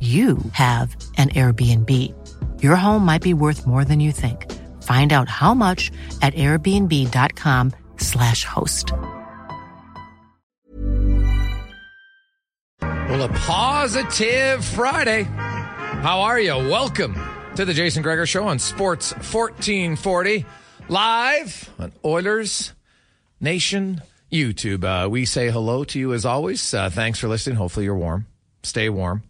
you have an Airbnb. Your home might be worth more than you think. Find out how much at airbnb.com/slash host. Well, a positive Friday. How are you? Welcome to the Jason Gregor Show on Sports 1440, live on Oilers Nation YouTube. Uh, we say hello to you as always. Uh, thanks for listening. Hopefully, you're warm. Stay warm.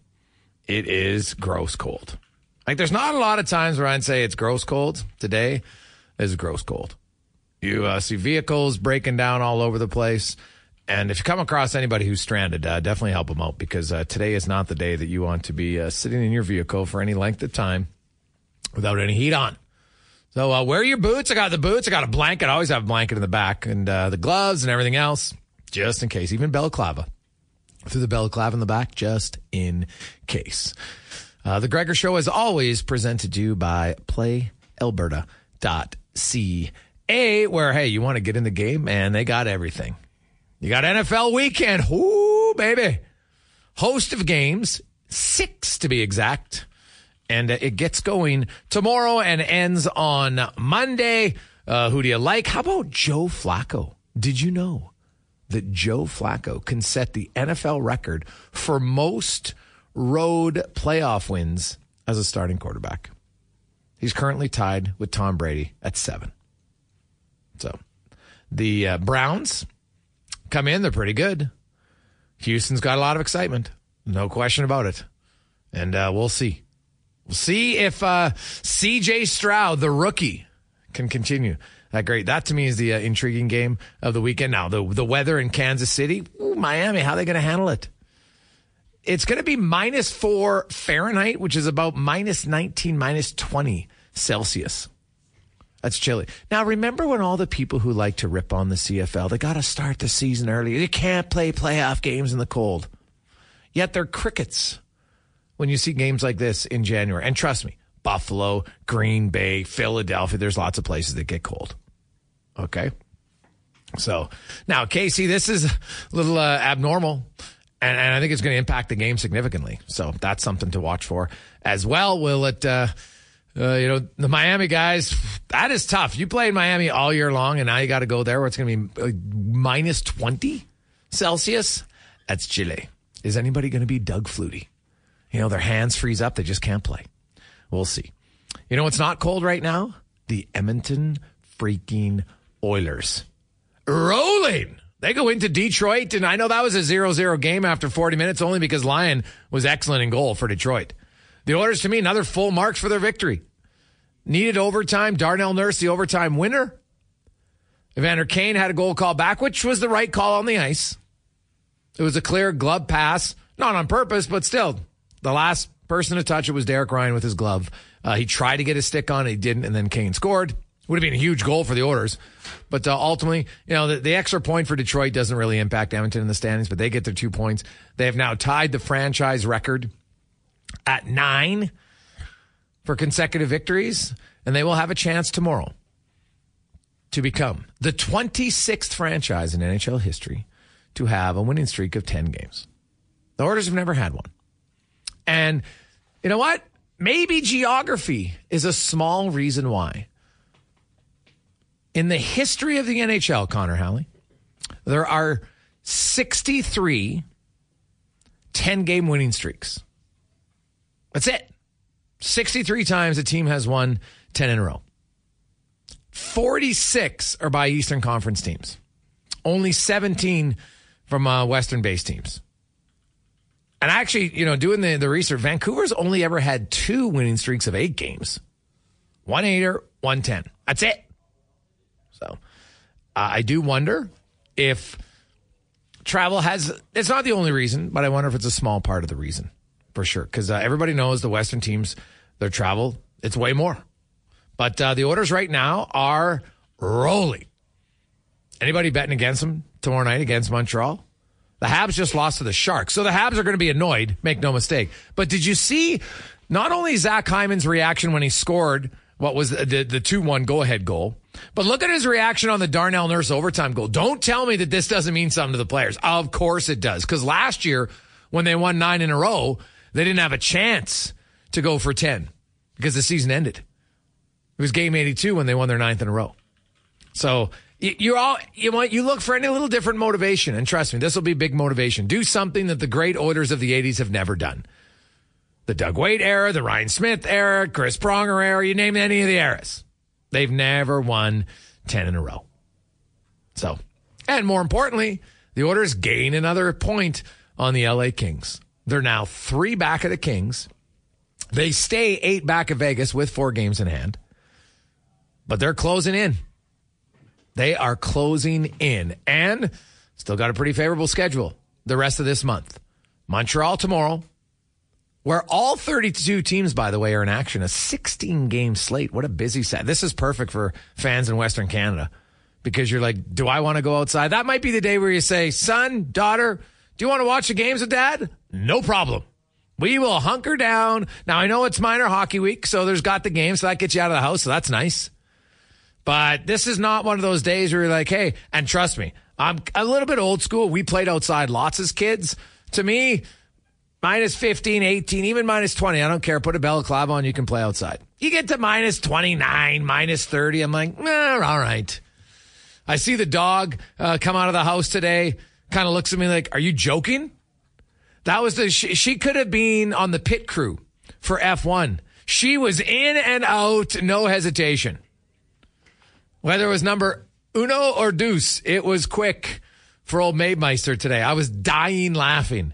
It is gross cold. Like, there's not a lot of times where I'd say it's gross cold. Today is gross cold. You uh, see vehicles breaking down all over the place. And if you come across anybody who's stranded, uh, definitely help them out because uh, today is not the day that you want to be uh, sitting in your vehicle for any length of time without any heat on. So uh, wear your boots. I got the boots. I got a blanket. I always have a blanket in the back and uh, the gloves and everything else just in case. Even balaclava through the balaclava in the back just in case. Uh, the Gregor Show is always presented to you by PlayAlberta.ca, where, hey, you want to get in the game, man, they got everything. You got NFL weekend. Whoo, baby. Host of games, six to be exact. And uh, it gets going tomorrow and ends on Monday. Uh, who do you like? How about Joe Flacco? Did you know that Joe Flacco can set the NFL record for most road playoff wins as a starting quarterback? He's currently tied with Tom Brady at seven. So the uh, Browns come in, they're pretty good. Houston's got a lot of excitement, no question about it. And uh, we'll see. We'll see if uh, CJ Stroud, the rookie, can continue. That great. That to me is the uh, intriguing game of the weekend. Now the the weather in Kansas City, Ooh, Miami, how are they going to handle it? It's going to be minus four Fahrenheit, which is about minus nineteen, minus twenty Celsius. That's chilly. Now, remember when all the people who like to rip on the CFL, they got to start the season early. They can't play playoff games in the cold. Yet they're crickets when you see games like this in January. And trust me, Buffalo, Green Bay, Philadelphia, there's lots of places that get cold. Okay. So now, KC, this is a little uh, abnormal. And, and, I think it's going to impact the game significantly. So that's something to watch for as well. Will it, uh, uh, you know, the Miami guys, that is tough. You played Miami all year long, and now you got to go there where it's going to be uh, minus 20 Celsius. That's chilly. Is anybody going to be Doug Flutie? You know, their hands freeze up. They just can't play. We'll see. You know what's not cold right now? The Edmonton freaking Oilers. Rolling. They go into Detroit, and I know that was a 0 0 game after 40 minutes only because Lyon was excellent in goal for Detroit. The Oilers, to me, another full marks for their victory. needed overtime. Darnell Nurse, the overtime winner. Evander Kane had a goal call back, which was the right call on the ice. It was a clear glove pass, not on purpose, but still, the last person to touch it was Derek Ryan with his glove. Uh, he tried to get his stick on, he didn't, and then Kane scored. Would have been a huge goal for the Oilers. but uh, ultimately, you know, the, the extra point for Detroit doesn't really impact Edmonton in the standings, but they get their two points. They have now tied the franchise record at nine for consecutive victories, and they will have a chance tomorrow to become the 26th franchise in NHL history to have a winning streak of 10 games. The Oilers have never had one. And you know what? Maybe geography is a small reason why. In the history of the NHL, Connor Halley, there are 63 10 game winning streaks. That's it. 63 times a team has won 10 in a row. 46 are by Eastern Conference teams, only 17 from uh, Western based teams. And actually, you know, doing the, the research, Vancouver's only ever had two winning streaks of eight games one eighter, one ten. That's it. So uh, I do wonder if travel has, it's not the only reason, but I wonder if it's a small part of the reason for sure. Because uh, everybody knows the Western teams, their travel, it's way more. But uh, the Oilers right now are rolling. Anybody betting against them tomorrow night against Montreal? The Habs just lost to the Sharks. So the Habs are going to be annoyed, make no mistake. But did you see not only Zach Hyman's reaction when he scored what was the, the 2 1 go ahead goal, but look at his reaction on the Darnell Nurse overtime goal. Don't tell me that this doesn't mean something to the players. Of course it does. Because last year, when they won nine in a row, they didn't have a chance to go for 10 because the season ended. It was game 82 when they won their ninth in a row. So you, all you want you look for any little different motivation, and trust me, this will be big motivation. Do something that the great Oilers of the '80s have never done. The Doug Weight era, the Ryan Smyth era, Chris Pronger era, you name any of the eras, they've never won ten in a row. So, and more importantly, the Oilers gain another point on the LA Kings. They're now three back of the Kings. They stay eight back of Vegas with four games in hand but they're closing in. They are closing in and still got a pretty favorable schedule the rest of this month. Montreal tomorrow, where all 32 teams, by the way, are in action. A 16 game slate. What a busy set. This is perfect for fans in Western Canada because you're like, do I want to go outside? That might be the day where you say, son, daughter, do you want to watch the games with dad? No problem. We will hunker down. Now, I know it's minor hockey week, so there's got the game, so that gets you out of the house, so that's nice. But this is not one of those days where you're like, hey, and trust me, I'm a little bit old school. We played outside lots as kids. To me, minus 15, 18, even minus 20, I don't care. Put a bell balaclava on, you can play outside. You get to minus 29, minus 30. I'm like, eh, all right. I see the dog uh, come out of the house today, kind of looks at me like, are you joking? That was the, she, she could have been on the pit crew for F1. She was in and out, no hesitation. Whether it was number uno or deuce, it was quick for old Maidmeister today. I was dying laughing.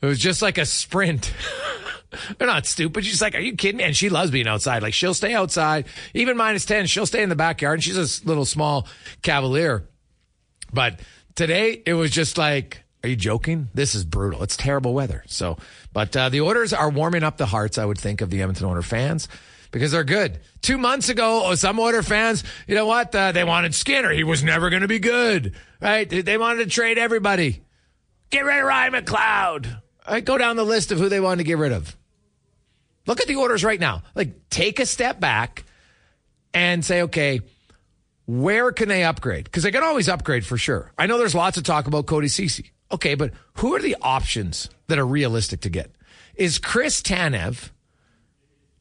It was just like a sprint. They're not stupid. She's like, are you kidding me? And she loves being outside. Like she'll stay outside, even minus 10. She'll stay in the backyard and she's a little small cavalier. But today it was just like, are you joking? This is brutal. It's terrible weather. So, but uh, the Oilers are warming up the hearts, I would think, of the Edmonton Oilers fans because they're good. Two months ago, oh, some Oiler fans, you know what? Uh, they wanted Skinner. He was never going to be good, right? They wanted to trade everybody. Get rid of Ryan McLeod. Right, go down the list of who they wanted to get rid of. Look at the Oilers right now. Like, take a step back and say, okay, where can they upgrade? Because they can always upgrade for sure. I know there's lots of talk about Cody Ceci. Okay, but who are the options that are realistic to get? Is Chris Tanev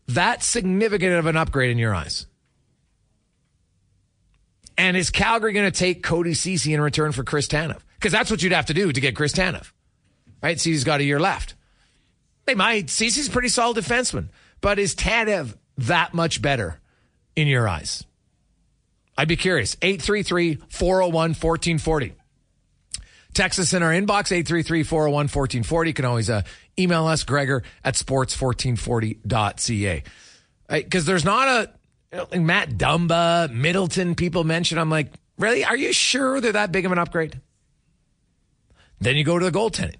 that significant of an upgrade in your eyes? And is Calgary going to take Cody Ceci in return for Chris Tanev? Because that's what you'd have to do to get Chris Tanev. Right? Ceci's got a year left. They might. Ceci's a pretty solid defenseman. But is Tanev that much better in your eyes? I'd be curious. 833 401 1440. Text us in our inbox, 833-401-1440. You can always uh, email us, Gregor at sports1440.ca. Because there's not a, Matt Dumba, Middleton, people mention. I'm like, really? Are you sure they're that big of an upgrade? Then you go to the goaltending.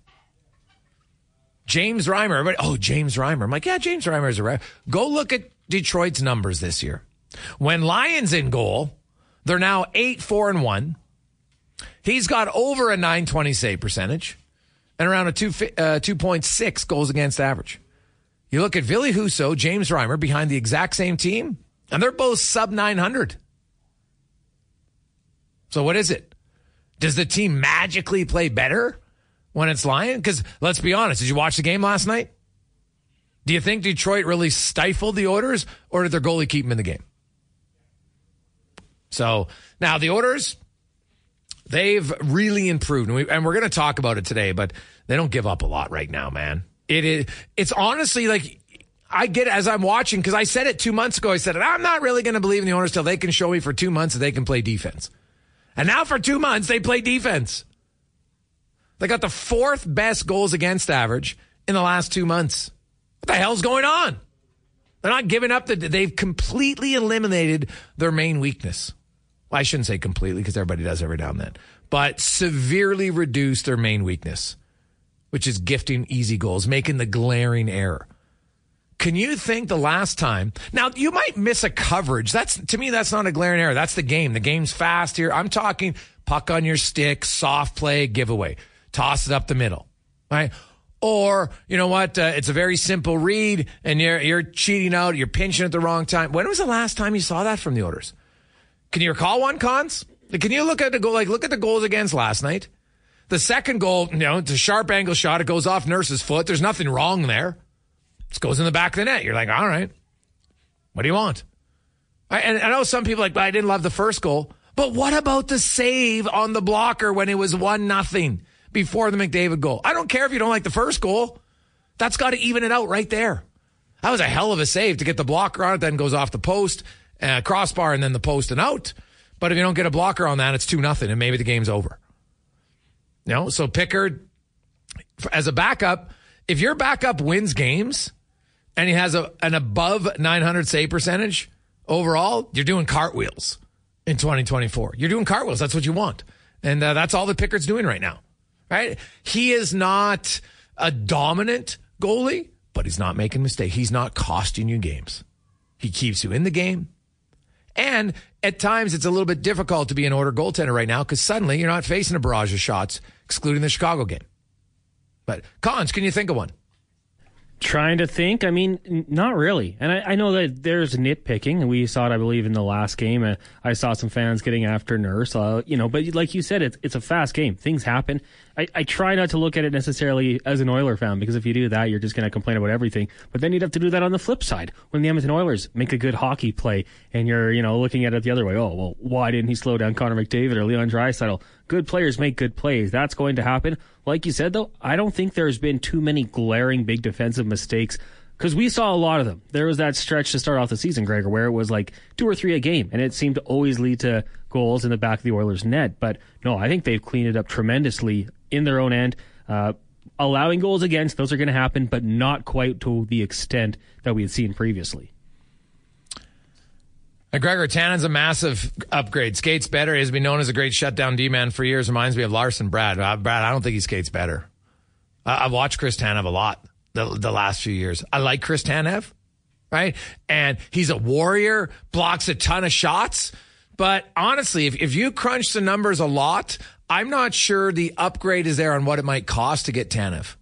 James Reimer. Everybody, oh, James Reimer. I'm like, yeah, James Reimer is a right. Go look at Detroit's numbers this year. When Lyon's in goal, they're now eight, four, and one. He's got over a 920 save percentage and around a two, uh, 2.6 goals against average. You look at Ville Husso, James Reimer behind the exact same team, and they're both sub 900. So what is it? Does the team magically play better when it's Lyon? Because let's be honest, did you watch the game last night? Do you think Detroit really stifled the Oilers, or did their goalie keep them in the game? So now the Oilers, they've really improved, and, we, and we're going to talk about it today. But they don't give up a lot right now, man. It is. It's honestly like I get it as I'm watching because I said it two months ago. I said it. I'm not really going to believe in the Oilers till they can show me for two months that they can play defense. And now for two months they play defense. They got the fourth best goals against average in the last two months. What the hell's going on? They're not giving up. The, they've completely eliminated their main weakness. I shouldn't say completely because everybody does every now and then, but severely reduce their main weakness, which is gifting easy goals, making the glaring error. Can you think the last time? Now, you might miss a coverage. That's, to me, that's not a glaring error. That's the game. The game's fast here. I'm talking puck on your stick, soft play, giveaway, toss it up the middle, right? Or, you know what? Uh, it's a very simple read and you're, you're cheating out. You're pinching at the wrong time. When was the last time you saw that from the Oilers? Can you recall one, Cons? Can you look at the goal? Like, look at the goals against last night. The second goal, you know, it's a sharp angle shot. It goes off Nurse's foot. There's nothing wrong there. It goes in the back of the net. You're like, all right, what do you want? I, and I know some people like, but I didn't love the first goal, but what about the save on the blocker when it was one nothing before the McDavid goal? I don't care if you don't like the first goal. That's got to even it out right there. That was a hell of a save to get the blocker on it, then goes off the post, uh, crossbar, and then the post and out. But if you don't get a blocker on that, it's two nothing, and maybe the game's over. You know, so Pickard as a backup, if your backup wins games, and he has a, an above 900 save percentage overall, you're doing cartwheels in 2024. You're doing cartwheels. That's what you want. And uh, that's all that Pickard's doing right now, right? He is not a dominant goalie, but he's not making mistakes. He's not costing you games. He keeps you in the game. And at times, it's a little bit difficult to be an Oiler goaltender right now because suddenly you're not facing a barrage of shots, excluding the Chicago game. But Collins, can you think of one? Trying to think. I mean, not really. And I, I, know that there's nitpicking, and we saw it, I believe, in the last game. Uh, I saw some fans getting after Nurse, uh, you know, but like you said, it's it's a fast game. Things happen. I, I try not to look at it necessarily as an Oiler fan because if you do that, you're just going to complain about everything. But then you'd have to do that on the flip side when the Edmonton Oilers make a good hockey play, and you're you know looking at it the other way. Oh well, why didn't he slow down Connor McDavid or Leon Draisaitl? Good players make good plays. That's going to happen. Like you said, though, I don't think there's been too many glaring big defensive mistakes because we saw a lot of them. There was that stretch to start off the season, Gregor, where it was like two or three a game, and it seemed to always lead to goals in the back of the Oilers' net. But no, I think they've cleaned it up tremendously in their own end. Uh, allowing goals against, those are going to happen, but not quite to the extent that we had seen previously. McGregor Tanev's a massive upgrade. Skates better. He's been known as a great shutdown D man for years. Reminds me of Larsson Brad. Uh, Brad, I don't think he skates better. I, have watched Chris Tanev a lot the, the last few years. I like Chris Tanev, right? And he's a warrior, blocks a ton of shots. But honestly, if, if you crunch the numbers a lot, I'm not sure the upgrade is there on what it might cost to get Tanev.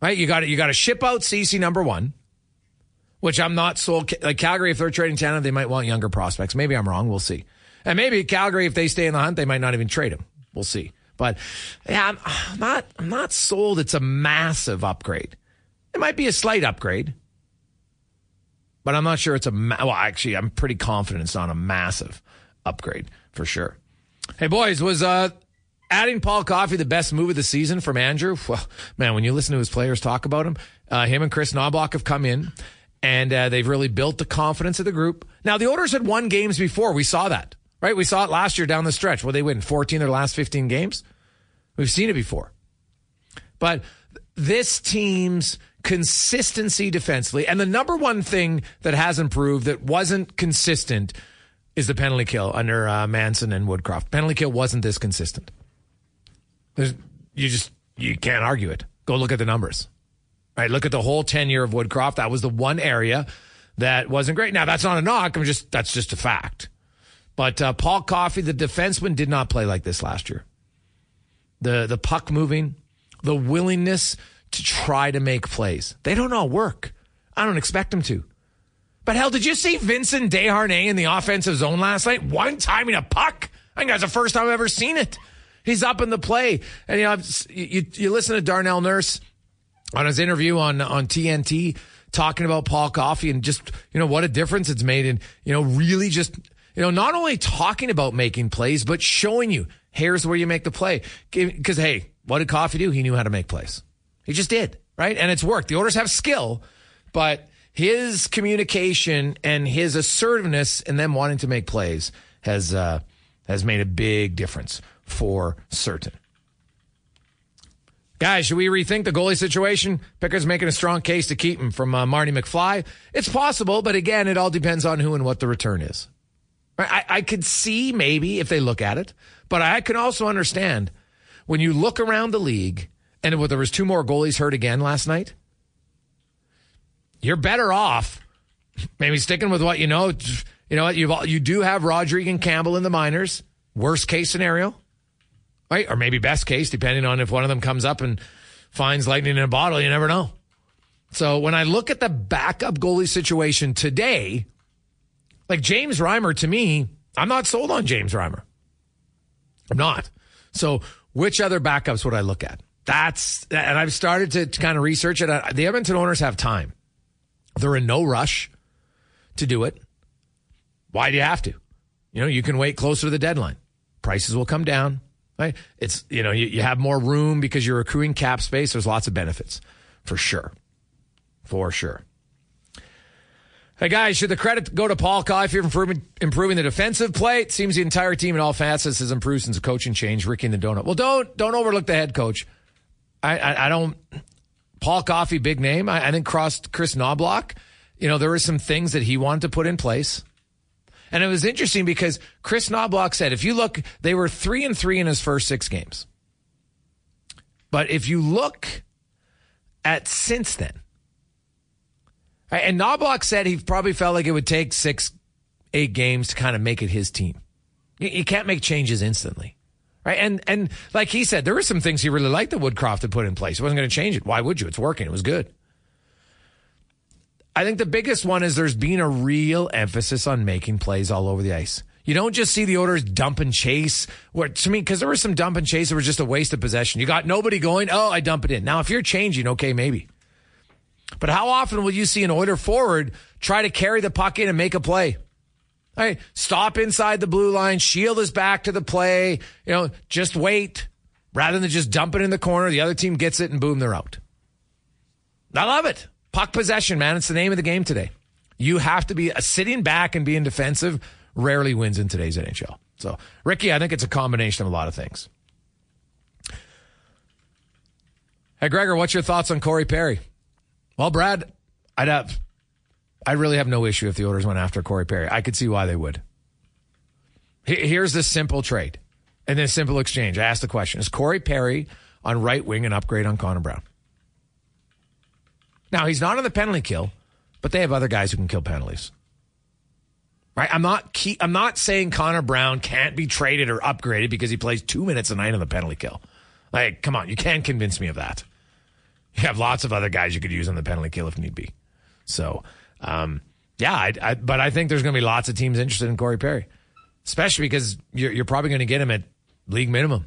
Right? You got you got to ship out Ceci number one which I'm not sold. Like Calgary, if they're trading Tanev, they might want younger prospects. Maybe I'm wrong. We'll see. And maybe Calgary, if they stay in the hunt, they might not even trade him. We'll see. But yeah, I'm not. I'm not sold. It's a massive upgrade. It might be a slight upgrade, but I'm not sure it's a. Ma- well, actually, I'm pretty confident it's not a massive upgrade for sure. Hey, boys, was uh, adding Paul Coffey the best move of the season from Andrew? Well, man, when you listen to his players talk about him, uh, him and Chris Knoblauch have come in and uh, they've really built the confidence of the group. Now, the Oilers had won games before. We saw that, right? We saw it last year down the stretch. Well, they win 14 of their last 15 games. We've seen it before. But this team's consistency defensively. And the number one thing that has improved that wasn't consistent is the penalty kill under uh, Manson and Woodcroft. Penalty kill wasn't this consistent. There's, you just you can't argue it. Go look at the numbers. Right, look at the whole tenure of Woodcroft. That was the one area that wasn't great. Now that's not a knock. I'm just that's just a fact. But uh, Paul Coffey, the defenseman, did not play like this last year. The the puck moving, the willingness to try to make plays. They don't all work. I don't expect them to. But hell, did you see Vincent Desharnais in the offensive zone last night? One timing a puck. I think that's the first time I've ever seen it. He's up in the play, and you know you, you listen to Darnell Nurse on his interview on on TNT talking about Paul Coffey and just you know what a difference it's made in you know really just you know not only talking about making plays but showing you here's where you make the play. Because hey what did Coffey do? He knew how to make plays. He just did right? And it's worked. The Oilers have skill but his communication and his assertiveness and them wanting to make plays has uh, has made a big difference for certain. Guys, should we rethink the goalie situation? Pickard's making a strong case to keep him from uh, Marty McFly. It's possible, but again, it all depends on who and what the return is. I, I could see maybe if they look at it, but I can also understand when you look around the league and there was two more goalies hurt again last night. You're better off maybe sticking with what you know. You know what you've you do have Rodrigue and Campbell in the minors. Worst case scenario, right? Or maybe best case, depending on if one of them comes up and finds lightning in a bottle. You never know. So when I look at the backup goalie situation today, like James Reimer, to me, I'm not sold on James Reimer. I'm not. So which other backups would I look at? That's and I've started to, to kind of research it. Uh, the Edmonton Oilers have time. They're in no rush to do it. Why do you have to? You know, you can wait closer to the deadline. Prices will come down. Right? It's you know you, you have more room because you're accruing cap space. There's lots of benefits, for sure, for sure. Hey guys, should the credit go to Paul Coffey for improving, the defensive play? It seems the entire team in all facets has improved since the coaching change. Ricky and the donut. Well, don't don't overlook the head coach. I I, I don't. Paul Coffey, big name. I, I think crossed Chris Knoblauch. You know there were some things that he wanted to put in place. And it was interesting because Chris Knoblauch said, if you look, they were three and three in his first six games. But if you look at since then, and Knoblauch said he probably felt like it would take six, eight games to kind of make it his team. You can't make changes instantly. Right. And and like he said, there were some things he really liked that Woodcroft had put in place. He wasn't going to change it. Why would you? It's working. It was good. I think the biggest one is there's been a real emphasis on making plays all over the ice. You don't just see the Oilers dump and chase. Where to me, because there was some dump and chase that was just a waste of possession. You got nobody going. Oh, I dump it in. Now, if you're changing, okay, maybe. But how often will you see an Oiler forward try to carry the puck in and make a play? All right, stop inside the blue line, shield his back to the play. You know, just wait rather than just dump it in the corner. The other team gets it and boom, they're out. I love it. Puck possession, man. It's the name of the game today. You have to be uh, sitting back and being defensive. Rarely wins in today's NHL. So, Ricky, I think it's a combination of a lot of things. Hey, Gregor, what's your thoughts on Corey Perry? Well, Brad, I'd have, I really have no issue if the Oilers went after Corey Perry. I could see why they would. Here's the simple trade and then simple exchange. I asked the question: Is Corey Perry on right wing an upgrade on Connor Brown? Now, he's not on the penalty kill, but they have other guys who can kill penalties. Right? I'm not key, I'm not saying Connor Brown can't be traded or upgraded because he plays 2 minutes a night on the penalty kill. Like, come on, you can't convince me of that. You have lots of other guys you could use on the penalty kill if need be. So, um, yeah, I, I, but I think there's going to be lots of teams interested in Corey Perry, especially because you're, you're probably going to get him at league minimum.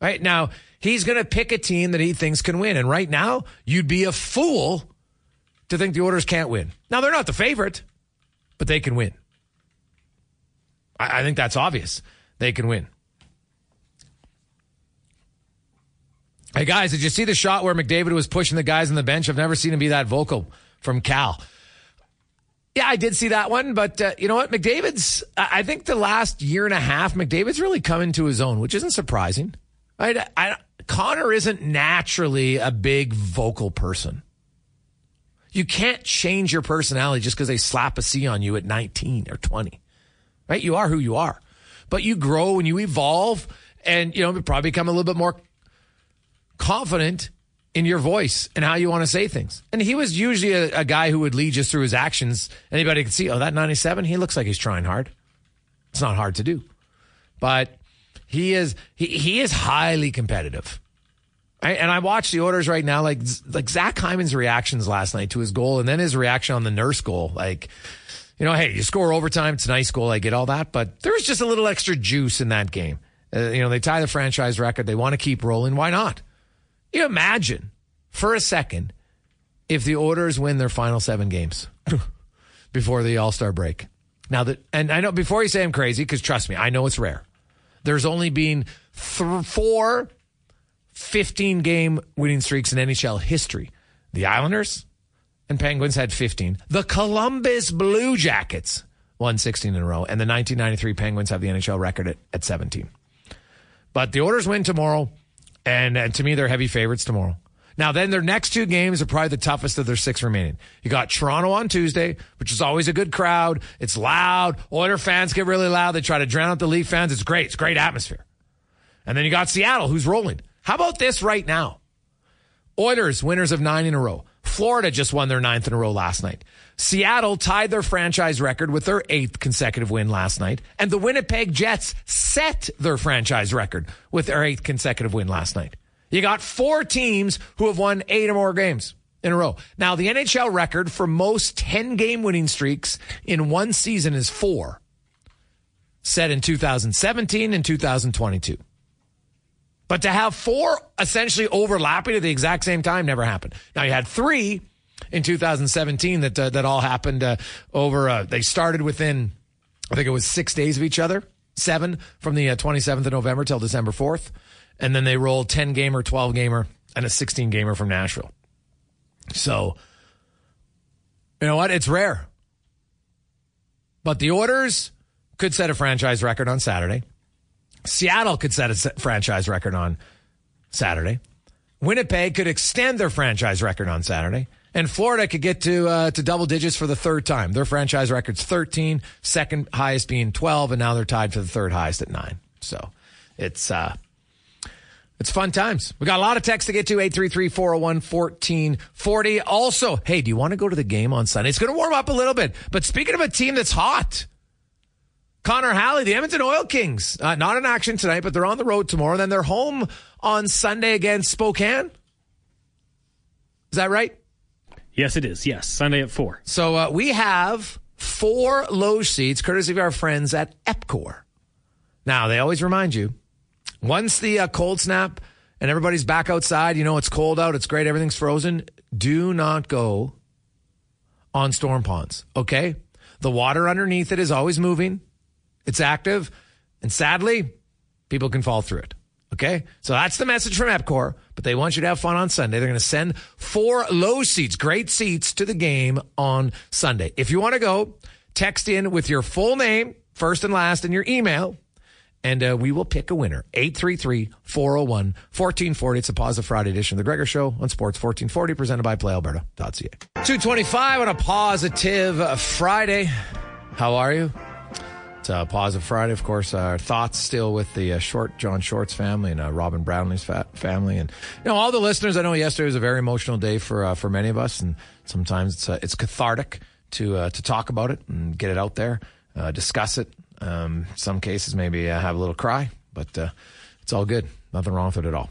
Right now, he's going to pick a team that he thinks can win. And right now, you'd be a fool to think the Oilers can't win. Now, they're not the favorite, but they can win. I, I think that's obvious. They can win. Hey, guys, did you see the shot where McDavid was pushing the guys on the bench? I've never seen him be that vocal from Cal. Yeah, I did see that one, but uh, you know what? McDavid's, I think the last year and a half, McDavid's really come into his own, which isn't surprising. I, I, Connor isn't naturally a big vocal person. You can't change your personality just because they slap a C on you at 19 or 20. Right? You are who you are. But you grow and you evolve and you know probably become a little bit more confident in your voice and how you want to say things. And he was usually a, a guy who would lead just through his actions. Anybody could see, oh, that 97, he looks like he's trying hard. It's not hard to do. But he is he, he is highly competitive. I, and I watch the Oilers right now, like like Zach Hyman's reactions last night to his goal, and then his reaction on the nurse goal. Like, you know, hey, you score overtime, it's a nice goal, I get all that, but there's just a little extra juice in that game. Uh, you know, they tie the franchise record, they want to keep rolling. Why not? You imagine for a second if the Oilers win their final seven games before the All Star break. Now that, and I know before you say I'm crazy, because trust me, I know it's rare. There's only been th- four 15 game winning streaks in NHL history. The Islanders and Penguins had 15. The Columbus Blue Jackets won 16 in a row, and the 1993 Penguins have the NHL record at, at 17. But the Oilers win tomorrow, and, and to me, they're heavy favorites tomorrow. Now, then their next two games are probably the toughest of their six remaining. You got Toronto on Tuesday, which is always a good crowd. It's loud. Oiler fans get really loud. They try to drown out the Leaf fans. It's great. It's great atmosphere. And then you got Seattle, who's rolling. How about this right now? Oilers, winners of nine in a row. Florida just won their ninth in a row last night. Seattle tied their franchise record with their eighth consecutive win last night. And the Winnipeg Jets set their franchise record with their eighth consecutive win last night. You got four teams who have won eight or more games in a row. Now, the NHL record for most 10 game winning streaks in one season is four, set in 2017 and 2022. But to have four essentially overlapping at the exact same time never happened. Now, you had three in 2017 that uh, that all happened uh, over. Uh, they started within, I think it was six days of each other, seven from the 27th uh, of November till December 4th and then they rolled 10 gamer, 12 gamer, and a 16 gamer from Nashville. So, you know what? It's rare. But the Oilers could set a franchise record on Saturday. Seattle could set a franchise record on Saturday. Winnipeg could extend their franchise record on Saturday. And Florida could get to uh, to double digits for the third time. Their franchise record's 13, second highest being 12, and now they're tied for the third highest at nine. So it's uh, it's fun times. We got a lot of text to get to 833-401-1440. Also, hey, do you want to go to the game on Sunday? It's going to warm up a little bit. But speaking of a team that's hot, Connor Halley, the Edmonton Oil Kings, uh, not in action tonight, but they're on the road tomorrow. Then they're home on Sunday against Spokane. Is that right? Yes, it is. Yes, Sunday at 4. So uh, we have four low seats, courtesy of our friends at Epcor. Now, they always remind you once the uh, cold snap and everybody's back outside, you know, it's cold out, it's great, everything's frozen. Do not go on storm ponds, okay? The water underneath it is always moving, it's active, and sadly, people can fall through it. Okay. So that's the message from Epcor, but they want you to have fun on Sunday. They're going to send four low seats, great seats to the game on Sunday. If you want to go, text in with your full name, first and last, and your email and uh, we will pick a winner. 833 401 1440. It's a Positive Friday edition of The Gregor Show on Sports 1440, presented by PlayAlberta.ca. 225 on a Positive Friday. How are you? It's a Positive Friday, of course. Our thoughts still with the uh, short John Shorts family and uh, Robin Brownlee's fa- family, and you know all the listeners. I know yesterday was a very emotional day for uh, for many of us, and sometimes it's uh, it's cathartic to uh, to talk about it and get it out there, uh, discuss it, um, some cases, maybe uh, have a little cry, but uh, it's all good. Nothing wrong with it at all.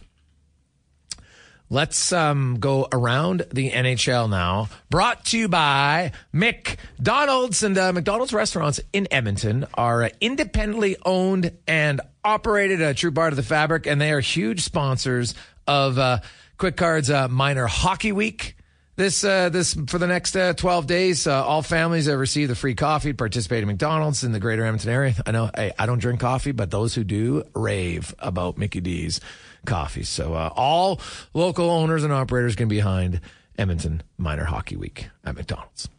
Let's um, go around the NHL now. Brought to you by McDonald's. And uh, McDonald's restaurants in Edmonton are uh, independently owned and operated, a true part of the fabric, and they are huge sponsors of uh, Quikcard's uh, Minor Hockey Week this uh, this for the next uh, 12 days. Uh, all families have received the free coffee. Participate in McDonald's in the Greater Edmonton area. I know I, I don't drink coffee, but those who do rave about Mickey D's coffee. So uh, all local owners and operators can be behind Edmonton Minor Hockey Week at McDonald's.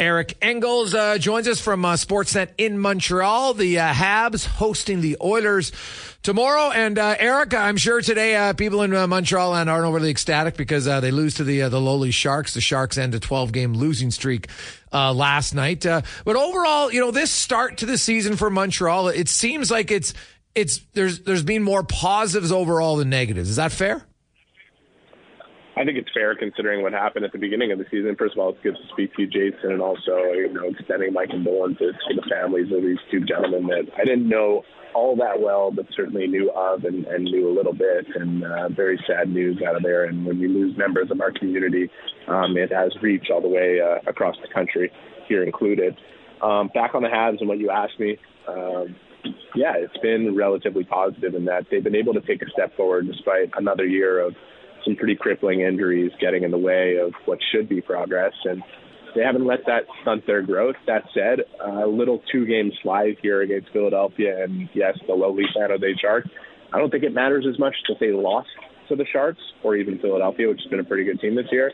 Eric Engels uh, joins us from uh, Sportsnet in Montreal. The uh, Habs hosting the Oilers tomorrow. And uh, Eric, I'm sure today uh, people in uh, Montreal aren't overly ecstatic because they lose to the the lowly Sharks. The Sharks end a 12 game losing streak last night. but overall, you know, this start to the season for Montreal, it seems like it's it's there's there's been more positives overall than negatives. Is that fair? I think it's fair considering what happened at the beginning of the season. First of all, it's good to speak to you, Jason, and also you know extending my condolences to the families of these two gentlemen that I didn't know all that well, but certainly knew of and, and knew a little bit. And uh, very sad news out of there. And when you lose members of our community, um, it has reached all the way uh, across the country, here included. Um, back on the Habs and what you asked me. Um, yeah, it's been relatively positive in that they've been able to take a step forward despite another year of some pretty crippling injuries getting in the way of what should be progress. And they haven't let that stunt their growth. That said, a little two game slide here against Philadelphia and, yes, the lowly San Jose Sharks. I don't think it matters as much that they lost to the Sharks or even Philadelphia, which has been a pretty good team this year.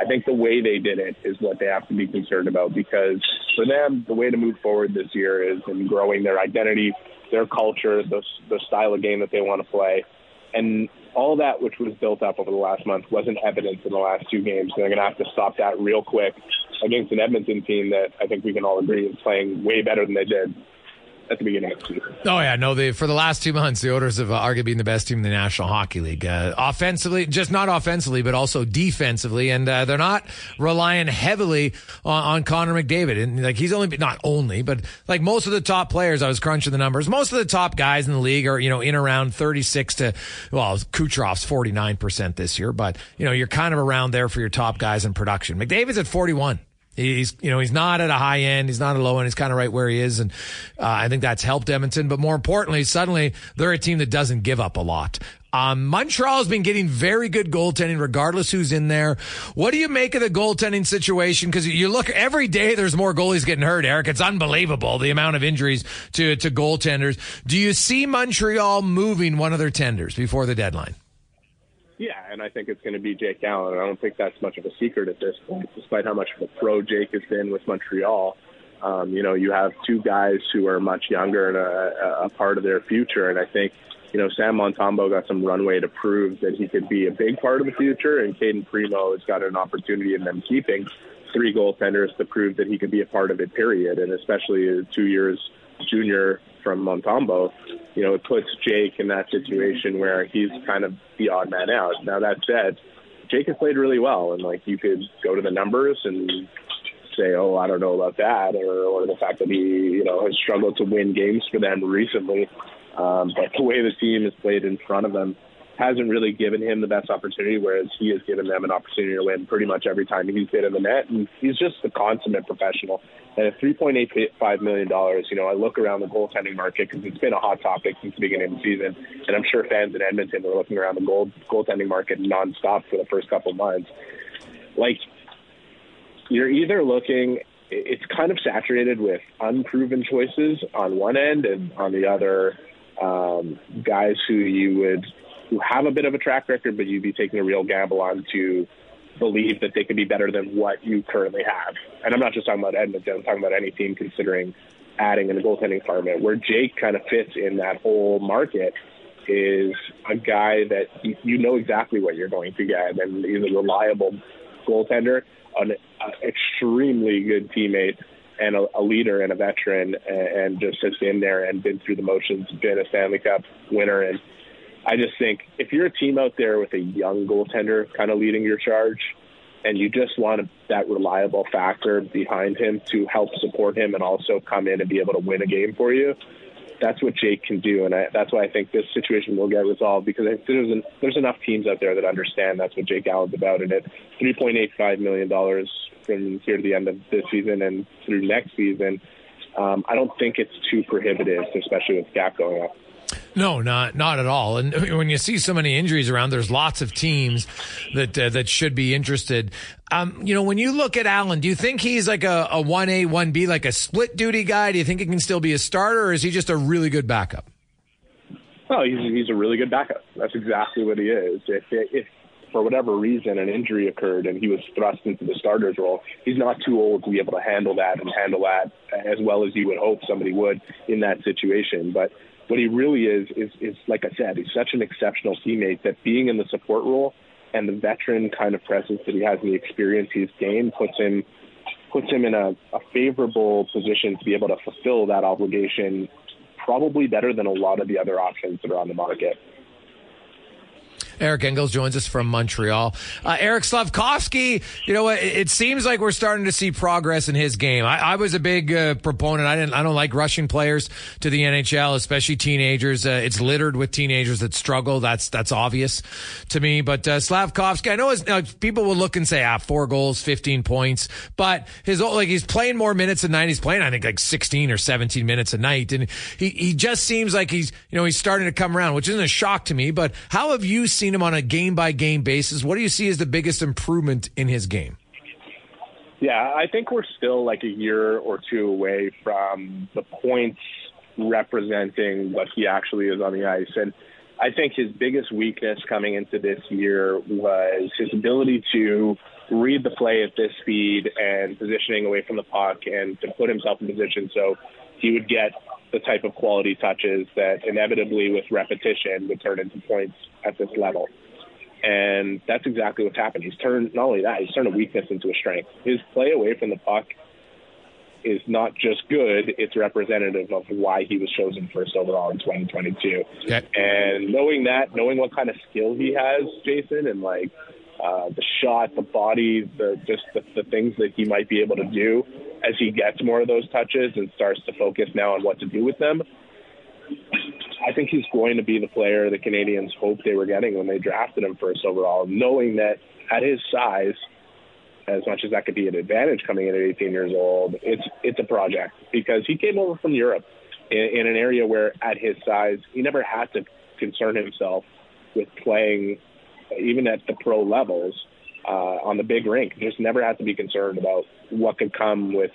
I think the way they did it is what they have to be concerned about because for them, the way to move forward this year is in growing their identity, their culture, the, the style of game that they want to play. And all that which was built up over the last month wasn't evident in the last two games. And they're going to have to stop that real quick against an Edmonton team that I think we can all agree is playing way better than they did at the beginning of the season. Oh yeah, no. They for the last two months, the Oilers have uh, arguably been the best team in the National Hockey League. Uh, offensively, just not offensively, but also defensively, and uh, they're not relying heavily on, on Connor McDavid. And like he's only not only, but like most of the top players, I was crunching the numbers. Most of the top guys in the league are you know in around thirty six to well, Kucherov's forty nine percent this year, but you know you're kind of around there for your top guys in production. McDavid's at forty one. He's, you know, he's not at a high end. He's not a low end. He's kind of right where he is. And uh, I think that's helped Edmonton. But more importantly, suddenly they're a team that doesn't give up a lot. Um, Montreal has been getting very good goaltending, regardless who's in there. What do you make of the goaltending situation? Because you look every day, there's more goalies getting hurt. Eric, it's unbelievable the amount of injuries to to goaltenders. Do you see Montreal moving one of their tenders before the deadline? And I think it's going to be Jake Allen. I don't think that's much of a secret at this point, despite how much of a pro Jake has been with Montreal. Um, you know, you have two guys who are much younger and a, a part of their future, and I think you know, Sam Montembeault got some runway to prove that he could be a big part of the future, and Cayden Primeau has got an opportunity in them keeping three goaltenders to prove that he could be a part of it, period. And especially two years junior from Montembeault, you know, it puts Jake in that situation where he's kind of the odd man out. Now that said, Jake has played really well, and like you could go to the numbers and say, oh, I don't know about that, or, or the fact that he, you know, has struggled to win games for them recently. Um, but the way the team has played in front of them hasn't really given him the best opportunity, whereas he has given them an opportunity to win pretty much every time he's been in the net. And he's just a consummate professional. And at $3.85 million, you know, I look around the goaltending market because it's been a hot topic since the beginning of the season. And I'm sure fans in Edmonton are looking around the gold goaltending market nonstop for the first couple of months. Like, you're either looking it's kind of saturated with unproven choices on one end and on the other um, guys who you would who have a bit of a track record, but you'd be taking a real gamble on to believe that they could be better than what you currently have. And I'm not just talking about Edmonton, I'm talking about any team considering adding in the goaltending department. Where Jake kind of fits in that whole market is a guy that you know exactly what you're going to get, and he's a reliable goaltender, an extremely good teammate, and a, a leader and a veteran, and, and just has been there and been through the motions, been a Stanley Cup winner, and I just think if you're a team out there with a young goaltender kind of leading your charge, and you just want that reliable factor behind him to help support him and also come in and be able to win a game for you, that's what Jake can do, and I, that's why I think this situation will get resolved because there's an, there's enough teams out there that understand that's what Jake Allen's about, and at 3.85 million dollars from here to the end of this season and through next season, um, I don't think it's too prohibitive, especially with cap going up. No, not not at all. And when you see so many injuries around, there's lots of teams that uh, that should be interested. Um, you know, when you look at Allen, do you think he's like a one A, one B, like a split duty guy? Do you think he can still be a starter, or is he just a really good backup? Oh, he's he's a really good backup. That's exactly what he is. If if for whatever reason an injury occurred and he was thrust into the starter's role, he's not too old to be able to handle that and handle that as well as you would hope somebody would in that situation. But what he really is is is like I said, he's such an exceptional teammate that being in the support role and the veteran kind of presence that he has and the experience he's gained puts him puts him in a, a favorable position to be able to fulfill that obligation probably better than a lot of the other options that are on the market. Eric Engels joins us from Montreal. Uh, Eric Slafkovsky, you know what? It, seems like we're starting to see progress in his game. I, I was a big uh, proponent. I didn't. I don't like rushing players to the NHL, especially teenagers. Uh, it's littered with teenagers that struggle. That's that's obvious to me. But uh, Slafkovsky, I know his, uh, people will look and say, ah, four goals, fifteen points, but his like he's playing more minutes a night. He's playing, I think, like sixteen or seventeen minutes a night, and he he just seems like he's you know he's starting to come around, which isn't a shock to me. But how have you seen? Seen him on a game by game basis. What do you see as the biggest improvement in his game? Yeah, I think we're still like a year or two away from the points representing what he actually is on the ice. And I think his biggest weakness coming into this year was his ability to read the play at this speed and positioning away from the puck and to put himself in position so he would get the type of quality touches that inevitably, with repetition, would turn into points at this level. And that's exactly what's happened. He's turned not only that, he's turned a weakness into a strength. His play away from the puck is not just good; it's representative of why he was chosen first overall in 2022. Okay. And knowing that, knowing what kind of skill he has, Jason, and like uh, the shot, the body, the just the, the things that he might be able to do as he gets more of those touches and starts to focus now on what to do with them. I think he's going to be the player the Canadiens hoped they were getting when they drafted him first overall, knowing that at his size, as much as that could be an advantage coming in at 18 years old, it's it's a project because he came over from Europe in, in an area where, at his size, he never had to concern himself with playing even at the pro levels uh, on the big rink. Just never had to be concerned about what could come with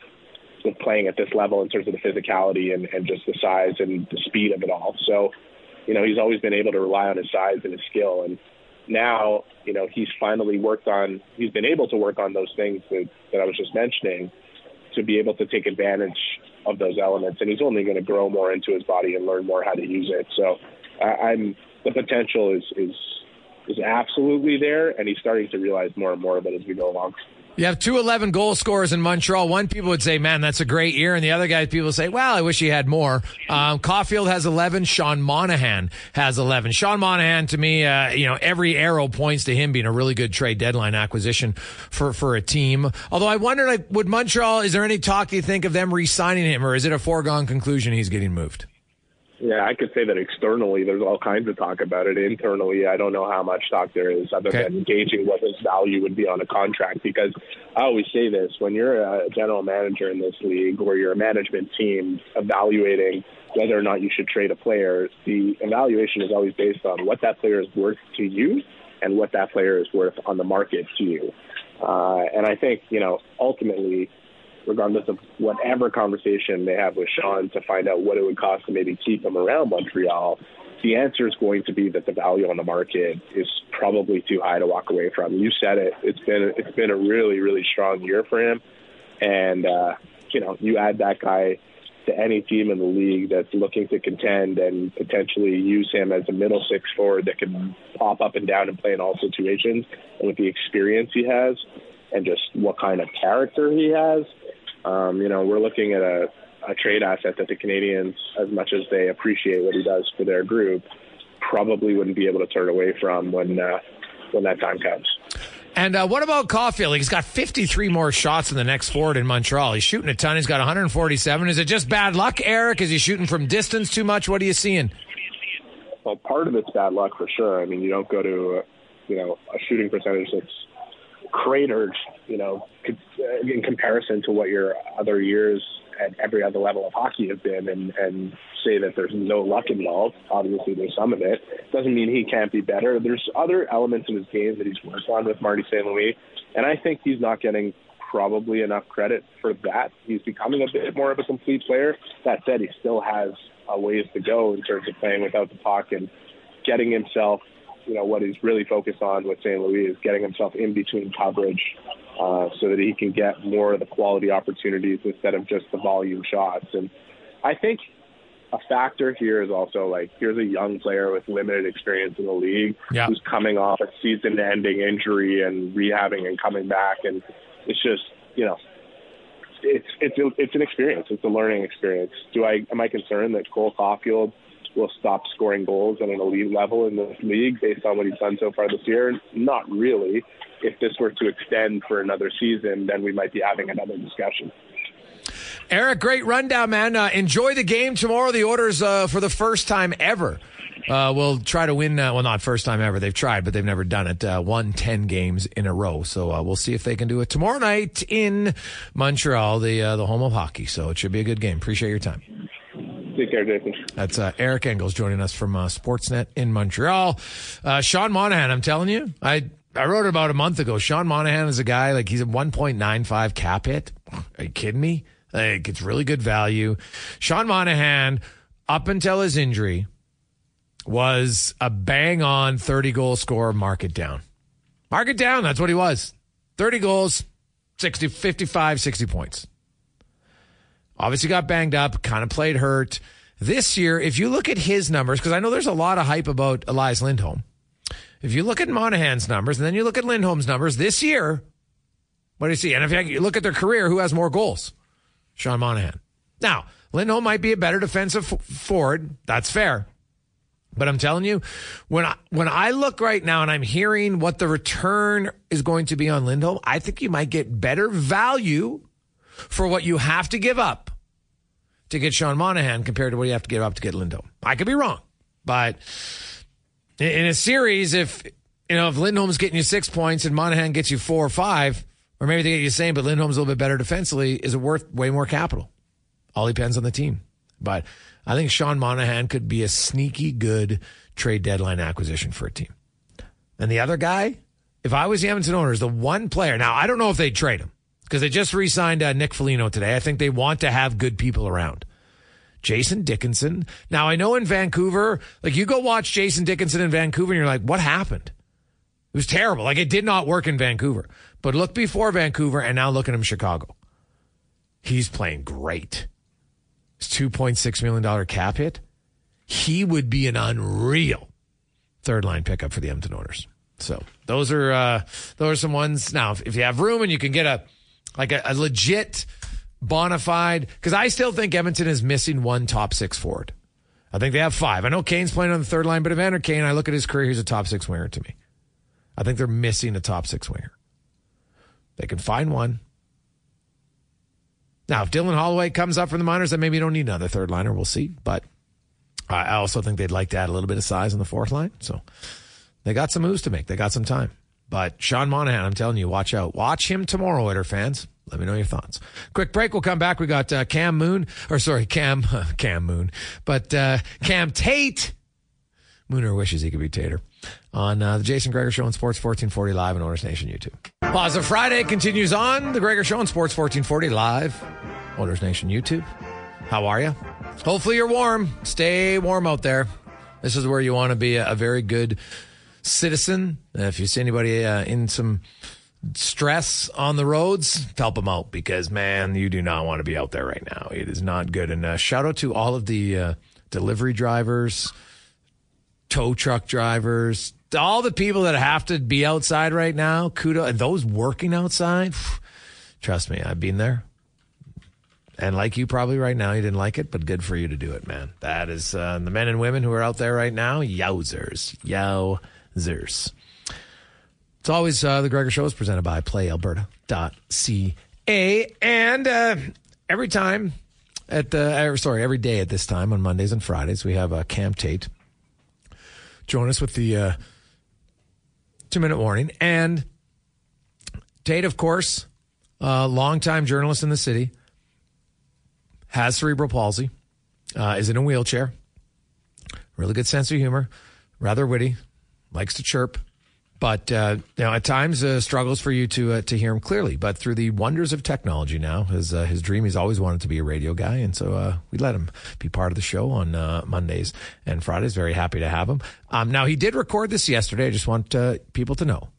with playing at this level in terms of the physicality and, and just the size and the speed of it all. So, you know, he's always been able to rely on his size and his skill. And now, you know, he's finally worked on, he's been able to work on those things that, that I was just mentioning to be able to take advantage of those elements. And he's only going to grow more into his body and learn more how to use it. So I, I'm, the potential is, is is absolutely there, and he's starting to realize more and more of it as we go along. You have two 11 goal scorers in Montreal. One people would say, man, that's a great year. And the other guys, people say, well, I wish he had more. Um, Caufield has 11. Sean Monahan has 11. Sean Monahan, to me, uh, you know, every arrow points to him being a really good trade deadline acquisition for, for a team. Although I wonder, like, would Montreal, is there any talk you think of them re signing him, or is it a foregone conclusion he's getting moved? Yeah, I could say that externally, there's all kinds of talk about it. Internally, I don't know how much talk there is other okay. than gauging what his value would be on a contract. Because I always say this when you're a general manager in this league or you're a management team evaluating whether or not you should trade a player, the evaluation is always based on what that player is worth to you and what that player is worth on the market to you. Uh, and I think, you know, ultimately, regardless of whatever conversation they have with Sean to find out what it would cost to maybe keep him around Montreal, the answer is going to be that the value on the market is probably too high to walk away from. You said it. It's been it's been a really really strong year for him, and uh, you know you add that guy to any team in the league that's looking to contend and potentially use him as a middle six forward that can pop up and down and play in all situations, and with the experience he has and just what kind of character he has um, you know, we're looking at a, a trade asset that the Canadiens, as much as they appreciate what he does for their group, probably wouldn't be able to turn away from when uh, when that time comes. And uh, what about Caufield? He's got 53 more shots in the next forward in Montreal. He's shooting a ton. He's got 147. Is it just bad luck, Eric? Is he shooting from distance too much? What are you seeing? Well, part of it's bad luck for sure. I mean, you don't go to, uh, you know, a shooting percentage that's cratered, you know, uh, in comparison to what your other years at every other level of hockey have been and, and say that there's no luck involved. Obviously, there's some of it. Doesn't mean he can't be better. There's other elements in his game that he's worked on with Marty St. Louis, and I think he's not getting probably enough credit for that. He's becoming a bit more of a complete player. That said, he still has a ways to go in terms of playing without the puck and getting himself you know, what he's really focused on with St. Louis is getting himself in between coverage uh, so that he can get more of the quality opportunities instead of just the volume shots. And I think a factor here is also like here's a young player with limited experience in the league yeah. who's coming off a season-ending injury and rehabbing and coming back, and it's just you know it's it's it's an experience. It's a learning experience. Do I am I concerned that Cole Caufield will stop scoring goals at an elite level in this league based on what he's done so far this year? Not really. If this were to extend for another season, then we might be having another discussion. Eric, great rundown, man. Uh, enjoy the game tomorrow. The Oilers uh, for the first time ever. Uh, will try to win. Uh, well, not first time ever. They've tried, but they've never done it. Uh, won ten games in a row. So uh, we'll see if they can do it tomorrow night in Montreal, the the home of hockey. So it should be a good game. Appreciate your time. Take care, Jason. That's uh, Eric Engels joining us from uh, Sportsnet in Montreal. Uh, Sean Monahan, I'm telling you, I I wrote about a month ago. Sean Monahan is a guy like he's a 1.95 cap hit. Are you kidding me? Like it's really good value. Sean Monahan, up until his injury, was a bang on 30 goal scorer, mark it down. Mark it down. That's what he was. 30 goals, 60, 55, 60 points. Obviously got banged up, kind of played hurt. This year, if you look at his numbers, because I know there's a lot of hype about Elias Lindholm. If you look at Monahan's numbers and then you look at Lindholm's numbers this year, what do you see? And if you look at their career, who has more goals? Sean Monahan. Now, Lindholm might be a better defensive forward. That's fair. But I'm telling you, when I, when I look right now and I'm hearing what the return is going to be on Lindholm, I think you might get better value for what you have to give up to get Sean Monahan compared to what you have to give up to get Lindholm. I could be wrong, but in a series, if you know if Lindholm's getting you six points and Monahan gets you four or five, or maybe they get you the same, but Lindholm's a little bit better defensively, is it worth way more capital? All depends on the team. But I think Sean Monahan could be a sneaky good trade deadline acquisition for a team. And the other guy, if I was the Edmonton Oilers, the one player, now I don't know if they'd trade him because they just re signed uh, Nick Foligno today. I think they want to have good people around. Jason Dickinson. Now I know in Vancouver, like you go watch Jason Dickinson in Vancouver and you're like, what happened? It was terrible. Like it did not work in Vancouver. But look before Vancouver and now look at him Chicago. He's playing great. His $2.6 million cap hit. He would be an unreal third line pickup for the Edmonton Oilers. So those are uh, those are some ones. Now, if, if you have room and you can get a like a, a legit bona fide, because I still think Edmonton is missing one top six forward. I think they have five. I know Kane's playing on the third line, but Evander Kane, I look at his career, he's a top six winger to me. I think they're missing a top six winger. They can find one. Now, if Dylan Holloway comes up from the minors, then maybe you don't need another third liner. We'll see. But I also think they'd like to add a little bit of size on the fourth line. So they got some moves to make. They got some time. But Sean Monahan, I'm telling you, watch out. Watch him tomorrow, Oiler fans. Let me know your thoughts. Quick break. We'll come back. We got uh, Cam Moon, or sorry, Cam, Cam Moon, but uh, Cam Tait. Mooner wishes he could be Tater on uh, the Jason Gregor Show on Sports 1440 Live on Oilers Nation YouTube. Plaza Friday continues on the Gregor Show on Sports 1440 Live, Oilers Nation YouTube. How are you? Hopefully you're warm. Stay warm out there. This is where you want to be a, a very good citizen. If you see anybody uh, in some stress on the roads, help them out because man, you do not want to be out there right now. It is not good. And uh, shout out to all of the uh, delivery drivers, tow truck drivers, all the people that have to be outside right now. Kudos and those working outside. Trust me, I've been there. And like you probably right now, you didn't like it, but good for you to do it, man. That is uh, the men and women who are out there right now. Yowzers. Yowzers. It's always uh, the Gregor Show is presented by PlayAlberta.ca. And uh, every time at the, sorry, every day at this time on Mondays and Fridays, we have uh, Cam Tait join us with the uh, two minute warning. And Tait, of course, a longtime journalist in the city, has cerebral palsy, uh, is in a wheelchair, really good sense of humor, rather witty, likes to chirp but uh, you know, at times uh, struggles for you to uh, to hear him clearly. But through the wonders of technology now, his uh, his dream he's always wanted to be a radio guy, and so uh, we let him be part of the show on uh, Mondays and Fridays. Very happy to have him. Um, now he did record this yesterday. I just want people to know.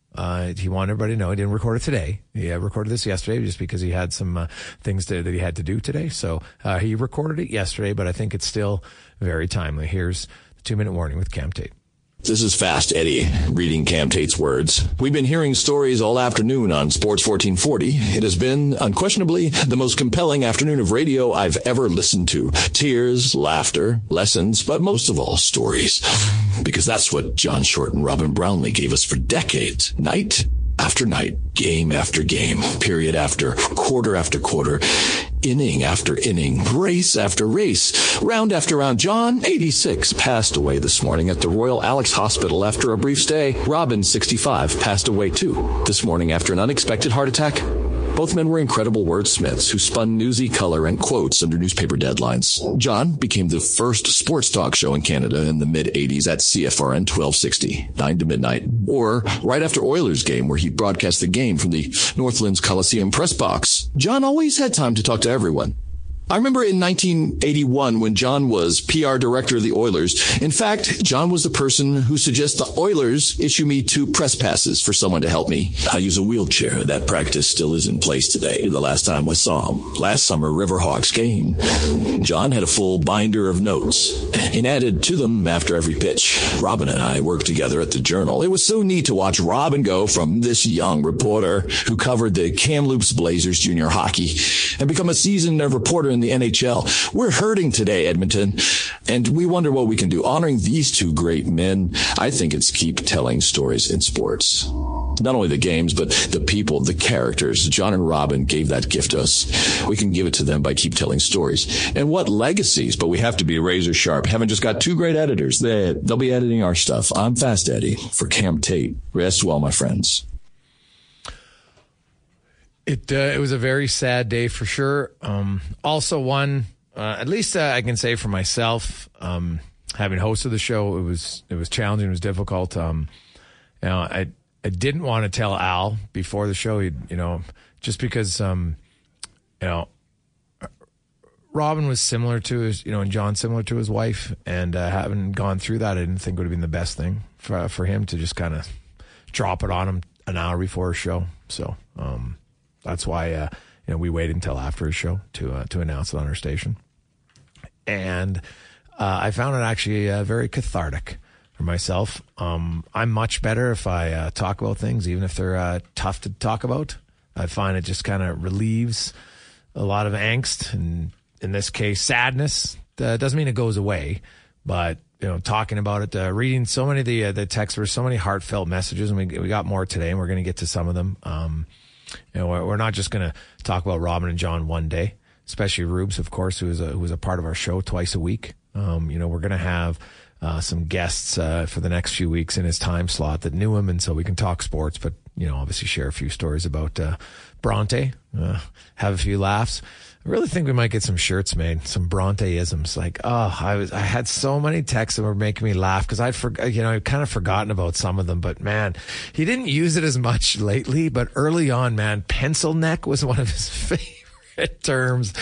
he wanted everybody to know he didn't record it today. He recorded this yesterday just because he had some things to, that he had to do today. So he recorded it yesterday, but I think it's still very timely. Here's the two minute warning with Cam Tait. This is Fast Eddie reading Cam Tait's words. We've been hearing stories all afternoon on Sports 1440. It has been unquestionably the most compelling afternoon of radio I've ever listened to. Tears, laughter, lessons, but most of all, stories. Because that's what John Short and Robin Brownlee gave us for decades. Night after night, game after game, period after quarter after quarter inning after inning, race after race, round after round. John, 86, passed away this morning at the Royal Alex Hospital after a brief stay. Robin, 65, passed away too this morning after an unexpected heart attack. Both men were incredible wordsmiths who spun newsy color and quotes under newspaper deadlines. John became the first sports talk show in Canada in the mid 80s at CFRN 1260, 9 to midnight, or right after Oilers game where he broadcast the game from the Northlands Coliseum press box. John always had time to talk to everyone. I remember in 1981 when John was PR director of the Oilers. In fact, John was the person who suggested the Oilers issue me two press passes for someone to help me. I use a wheelchair. That practice still is in place today. The last time I saw him, last summer, Riverhawks game. John had a full binder of notes and added to them after every pitch. Robin and I worked together at the Journal. It was so neat to watch Robin go from this young reporter who covered the Kamloops Blazers junior hockey and become a seasoned reporter in the NHL. We're hurting today, Edmonton, and we wonder what we can do. Honoring these two great men, I think it's keep telling stories in sports. Not only the games, but the people, the characters. John and Robin gave that gift to us. We can give it to them by keep telling stories. And what legacies, but we have to be razor sharp. Haven't just got two great editors. They, they'll be editing our stuff. I'm Fast Eddie for Cam Tait. Rest well, my friends. It uh, it was a very sad day for sure. Um, also, one uh, at least uh, I can say for myself, um, having hosted the show, it was it was challenging. It was difficult. Um, you know, I I didn't want to tell Al before the show. You know, just because um, you know. Robin was similar to his, you know, and John similar to his wife, and uh, having gone through that, I didn't think would have been the best thing for for him to just kind of drop it on him an hour before a show. So, um, that's why uh, you know we waited until after his show to uh, to announce it on our station, and uh, I found it actually uh, very cathartic for myself. Um, I'm much better if I uh, talk about things, even if they're uh, tough to talk about. I find it just kind of relieves a lot of angst, and in this case, sadness. It doesn't mean it goes away, but you know, talking about it, uh, reading so many of the uh, the texts, were so many heartfelt messages, and we we got more today, and we're going to get to some of them. Um, you know, we're, not just going to talk about Robin and John one day, especially Rubes, of course, who is a, who is a part of our show twice a week. Um, you know, we're going to have uh, some guests uh, for the next few weeks in his time slot that knew him, and so we can talk sports, but you know, obviously share a few stories about uh, Bronte, uh, have a few laughs. I really think we might get some shirts made, some Bronte-isms. Like, oh, I was, I had so many texts that were making me laugh because I'd, for, you know, I'd kind of forgotten about some of them. But man, he didn't use it as much lately. But early on, man, pencil neck was one of his favorite terms.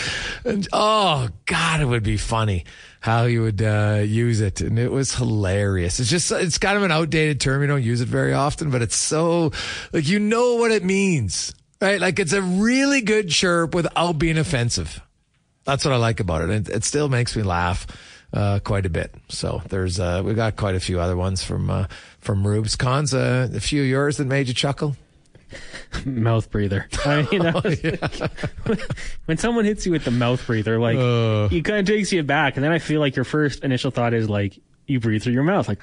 And oh God, it would be funny how you would uh, use it, and it was hilarious. It's just it's kind of an outdated term. You don't use it very often, but it's so like you know what it means. Right? Like it's a really good chirp without being offensive. That's what I like about it. It, it still makes me laugh uh, quite a bit. So there's uh, we got quite a few other ones from uh, from Rubes. Cons, uh, a few of yours that made you chuckle. mouth breather. I mean, oh, yeah. when someone hits you with the mouth breather, like uh. it kind of takes you back, and then I feel like your first initial thought is like you breathe through your mouth, like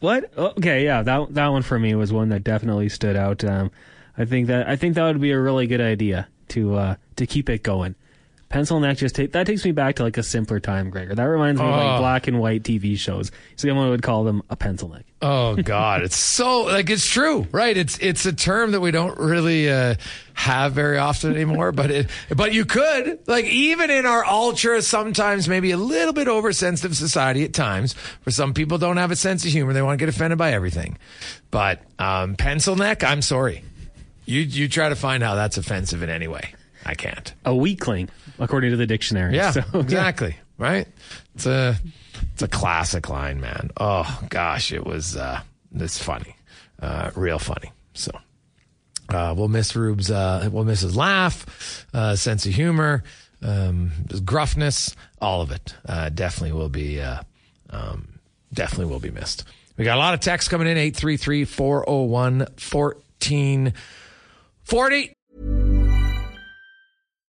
what? Okay, yeah, that that one for me was one that definitely stood out. Um, I think that I think that would be a really good idea to uh, to keep it going pencil neck just take that takes me back to like a simpler time, Gregor. That reminds me of like Oh. black and white TV shows. Someone would call them a pencil neck. Oh God, it's so like it's true, right? It's it's a term that we don't really uh, have very often anymore, but it but you could like even in our ultra, sometimes maybe a little bit oversensitive society at times, where some people don't have a sense of humor, they want to get offended by everything. But um, pencil neck, I'm sorry, you you try to find how that's offensive in any way. I can't. A weakling, according to the dictionary. Yeah, So, exactly. Right. It's a it's a classic line, man. Oh gosh, it was uh it's funny. Uh real funny. So uh we'll miss Rube's uh we'll miss his laugh, uh sense of humor, um his gruffness, all of it. Uh definitely will be uh um definitely will be missed. We got a lot of texts coming in 833 401 1440.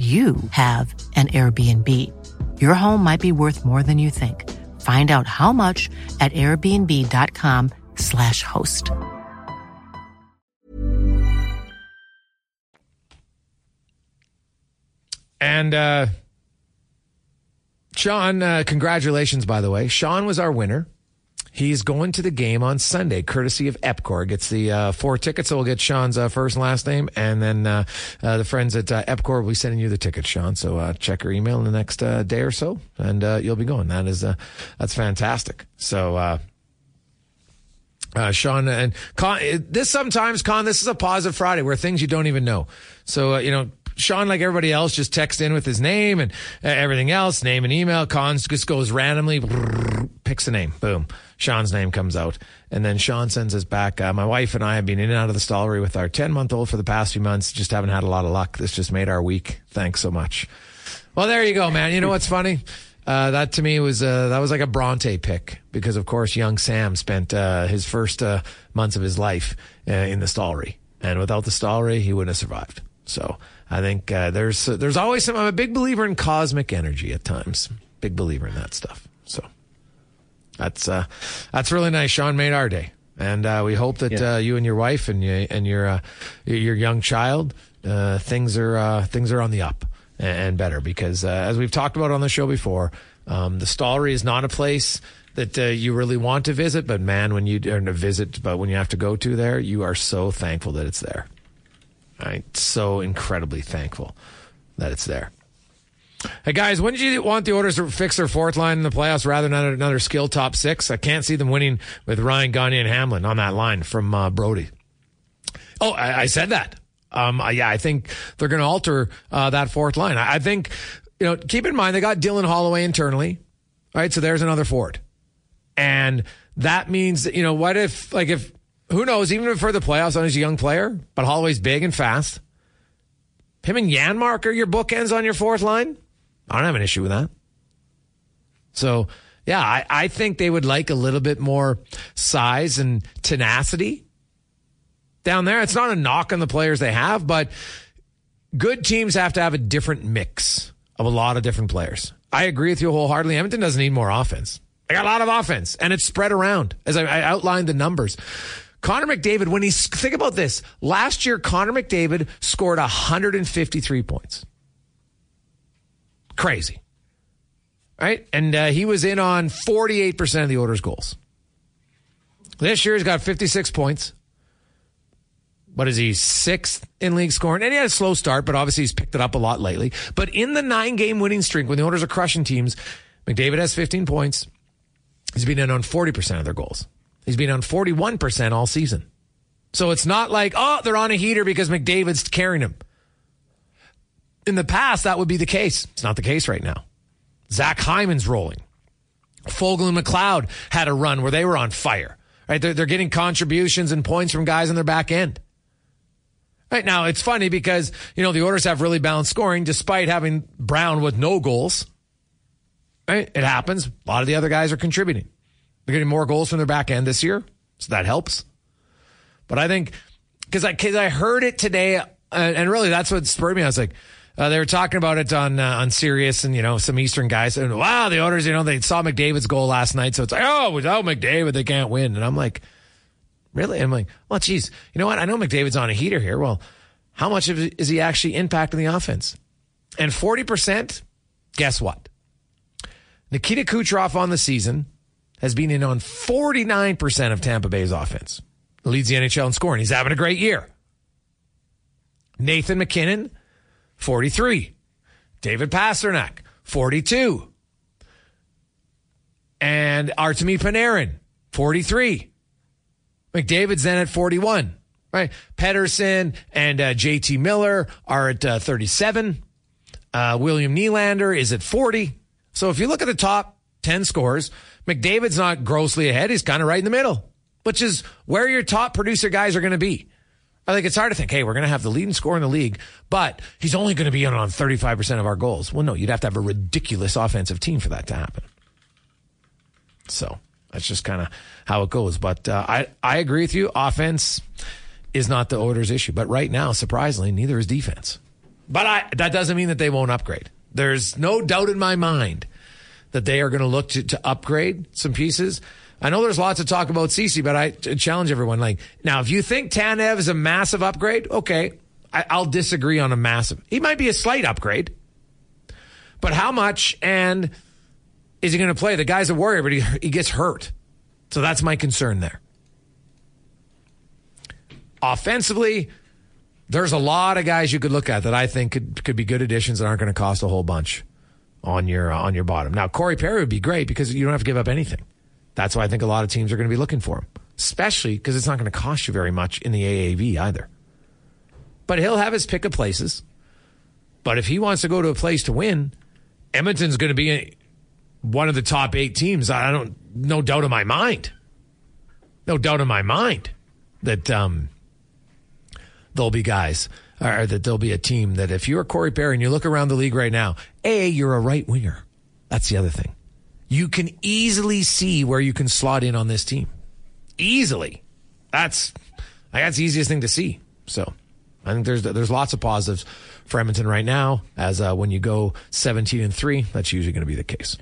you have an Airbnb. Your home might be worth more than you think. Find out how much at airbnb.com/slash host. And uh, Sean, uh, congratulations, by the way. Sean was our winner. He's going to the game on Sunday, courtesy of Epcor. Gets the uh, four tickets, so we'll get Sean's uh, first and last name, and then uh, uh, the friends at uh, Epcor will be sending you the tickets, Sean. So uh, check your email in the next day or so, and you'll be going. That is that's fantastic. So. Sean and Con, this sometimes Con, this is a positive Friday where things you don't even know. So, you know, Sean, like everybody else, just texts in with his name and uh, everything else, name and email. Cons just goes randomly, picks a name, boom. Sean's name comes out. And then Sean sends us back. Uh, my wife and I have been in and out of the stollery with our 10 month old for the past few months. Just haven't had a lot of luck. This just made our week. Thanks so much. Well, there you go, man. You know what's funny? Uh, that to me was uh, that was like a Bronte pick because, of course, young Sam spent uh, his first uh, months of his life in the stollery, and without the stollery, he wouldn't have survived. So I think uh, there's there's always some. I'm a big believer in cosmic energy at times. Big believer in that stuff. So that's uh, that's really nice. Sean made our day, and uh, we hope that Yeah. uh, you and your wife and you, and your uh, your young child uh, things are uh, things are on the up and, better because uh, as we've talked about on the show before, um, the Stollery is not a place that uh, you really want to visit, but man, when you are to visit, but when you have to go to there, you are so thankful that it's there. Right, so incredibly thankful that it's there. Hey guys, when did you want the Oilers to fix their fourth line in the playoffs rather than another, skill top six? I can't see them winning with Ryan Gagner and Hamlin on that line from uh, Brody. Oh, I, I said that. Um, yeah, I think they're going to alter uh, that fourth line. I, I think, you know, keep in mind they got Dylan Holloway internally, right? So there's another forward, and that means you know what if like if who knows even for the playoffs on his a young player, but Holloway's big and fast. Him and Janmark are your bookends on your fourth line. I don't have an issue with that. So, yeah, I, I think they would like a little bit more size and tenacity down there. It's not a knock on the players they have, but good teams have to have a different mix of a lot of different players. I agree with you wholeheartedly. Edmonton doesn't need more offense. They got a lot of offense, and it's spread around. As I, I outlined the numbers, Connor McDavid. When he's think about this, last year Connor McDavid scored 153 points. Crazy, right? And uh, he was in on 48 percent of the Oilers' goals. This year he's got 56 points. What is he, sixth in league scoring? And he had a slow start, but obviously he's picked it up a lot lately. But in the nine game winning streak, when the Oilers are crushing teams, McDavid has 15 points. He's been in on 40% of their goals. He's been on 41% all season. So it's not like, oh, they're on a heater because McDavid's carrying him. In the past, that would be the case. It's not the case right now. Zach Hyman's rolling. Foegele and McLeod had a run where they were on fire. Right? They're, they're getting contributions and points from guys on their back end. Right now, it's funny because, you know, the Oilers have really balanced scoring despite having Brown with no goals. Right? It happens. A lot of the other guys are contributing. They're getting more goals from their back end this year, so that helps. But I think, because I, cause I heard it today, uh, and really that's what spurred me. I was like, uh, they were talking about it on uh, on Sirius and you know some Eastern guys and wow the owners, you know they saw McDavid's goal last night so it's like oh without McDavid they can't win and I'm like Really? I'm like, well, geez, you know what? I know McDavid's on a heater here. Well, how much is he actually impacting the offense? And 40%, guess what? Nikita Kucherov on the season has been in on 49% of Tampa Bay's offense. Leads the NHL in scoring. He's having a great year. Nathan MacKinnon, 43. David Pastrnak, 42. And Artemi Panarin, 43. McDavid's then at 41, right? Pettersson and uh, JT Miller are at uh, 37. Uh, William Nylander is at 40. So if you look at the top 10 scores, McDavid's not grossly ahead. He's kind of right in the middle, which is where your top producer guys are going to be. I think it's hard to think, hey, we're going to have the leading scorer in the league, but he's only going to be in on 35% of our goals. Well, no, you'd have to have a ridiculous offensive team for that to happen. So that's just kind of how it goes. But uh, I I agree with you. Offense is not the Oilers' issue, but right now, surprisingly, neither is defense. But I, that doesn't mean that they won't upgrade. There's no doubt in my mind that they are going to look to, upgrade some pieces. I know there's lots of talk about Ceci, but I challenge everyone. Like now, if you think Tanev is a massive upgrade, okay, I, I'll disagree on a massive. He might be a slight upgrade, but how much and is he going to play? The guy's a warrior, but he, he gets hurt. So that's my concern there. Offensively, there's a lot of guys you could look at that I think could, could be good additions that aren't going to cost a whole bunch on your uh, on your bottom. Now, Corey Perry would be great because you don't have to give up anything. That's why I think a lot of teams are going to be looking for him, especially because it's not going to cost you very much in the AAV either. But he'll have his pick of places. But if he wants to go to a place to win, Edmonton's going to be one of the top eight teams. I don't, no doubt in my mind, no doubt in my mind that um, there'll be guys or that there'll be a team that if you're Corey Perry and you look around the league right now, A, you're a right winger. That's the other thing. You can easily see where you can slot in on this team. Easily. That's that's the easiest thing to see. So I think there's there's lots of positives for Edmonton right now. As uh, when you go 17 and three, that's usually going to be the case.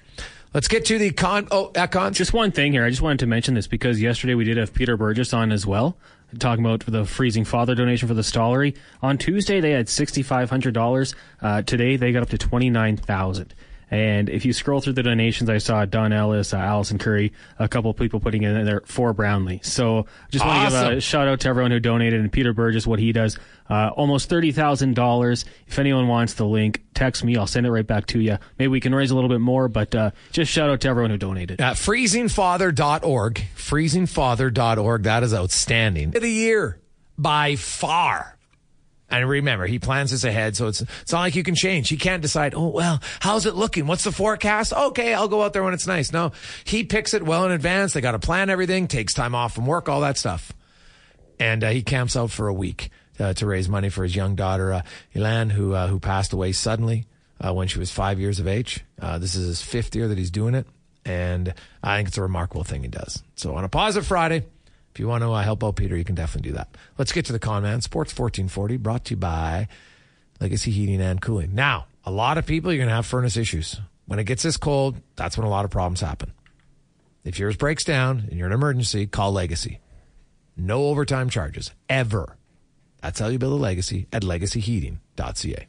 Let's get to the con. Oh, at. Just one thing here. I just wanted to mention this because yesterday we did have Peter Burgess on as well, talking about the freezing father donation for the Stollery. On Tuesday they had sixty five hundred dollars. Uh, today they got up to twenty nine thousand. And if you scroll through the donations, I saw Don Ellis, uh, Allison Curry, a couple of people putting in there for Brownlee. So just want awesome. to give a shout out to everyone who donated and Peter Burgess, what he does. Uh, almost $30,000. If anyone wants the link, text me. I'll send it right back to you. Maybe we can raise a little bit more, but uh, just shout out to everyone who donated. At freezingfather.org. Freezingfather.org. That is outstanding. Of the year by far. And remember, he plans this ahead, so it's it's not like you can change. He can't decide, oh well, how's it looking? What's the forecast? Okay, I'll go out there when it's nice. No, he picks it well in advance. They got to plan everything, takes time off from work, all that stuff. And uh, he camps out for a week uh, to raise money for his young daughter, uh, Ilan, who uh, who passed away suddenly uh, when she was five years of age. Uh, this is his fifth year that he's doing it, and I think it's a remarkable thing he does. So on a positive Friday. If you want to uh, help out Peter, you can definitely do that. Let's get to the con man. Sports 1440 brought to you by Legacy Heating and Cooling. Now, a lot of people, you're going to have furnace issues. When it gets this cold, that's when a lot of problems happen. If yours breaks down and you're in an emergency, call Legacy. No overtime charges, ever. That's how you build a legacy at legacyheating.ca.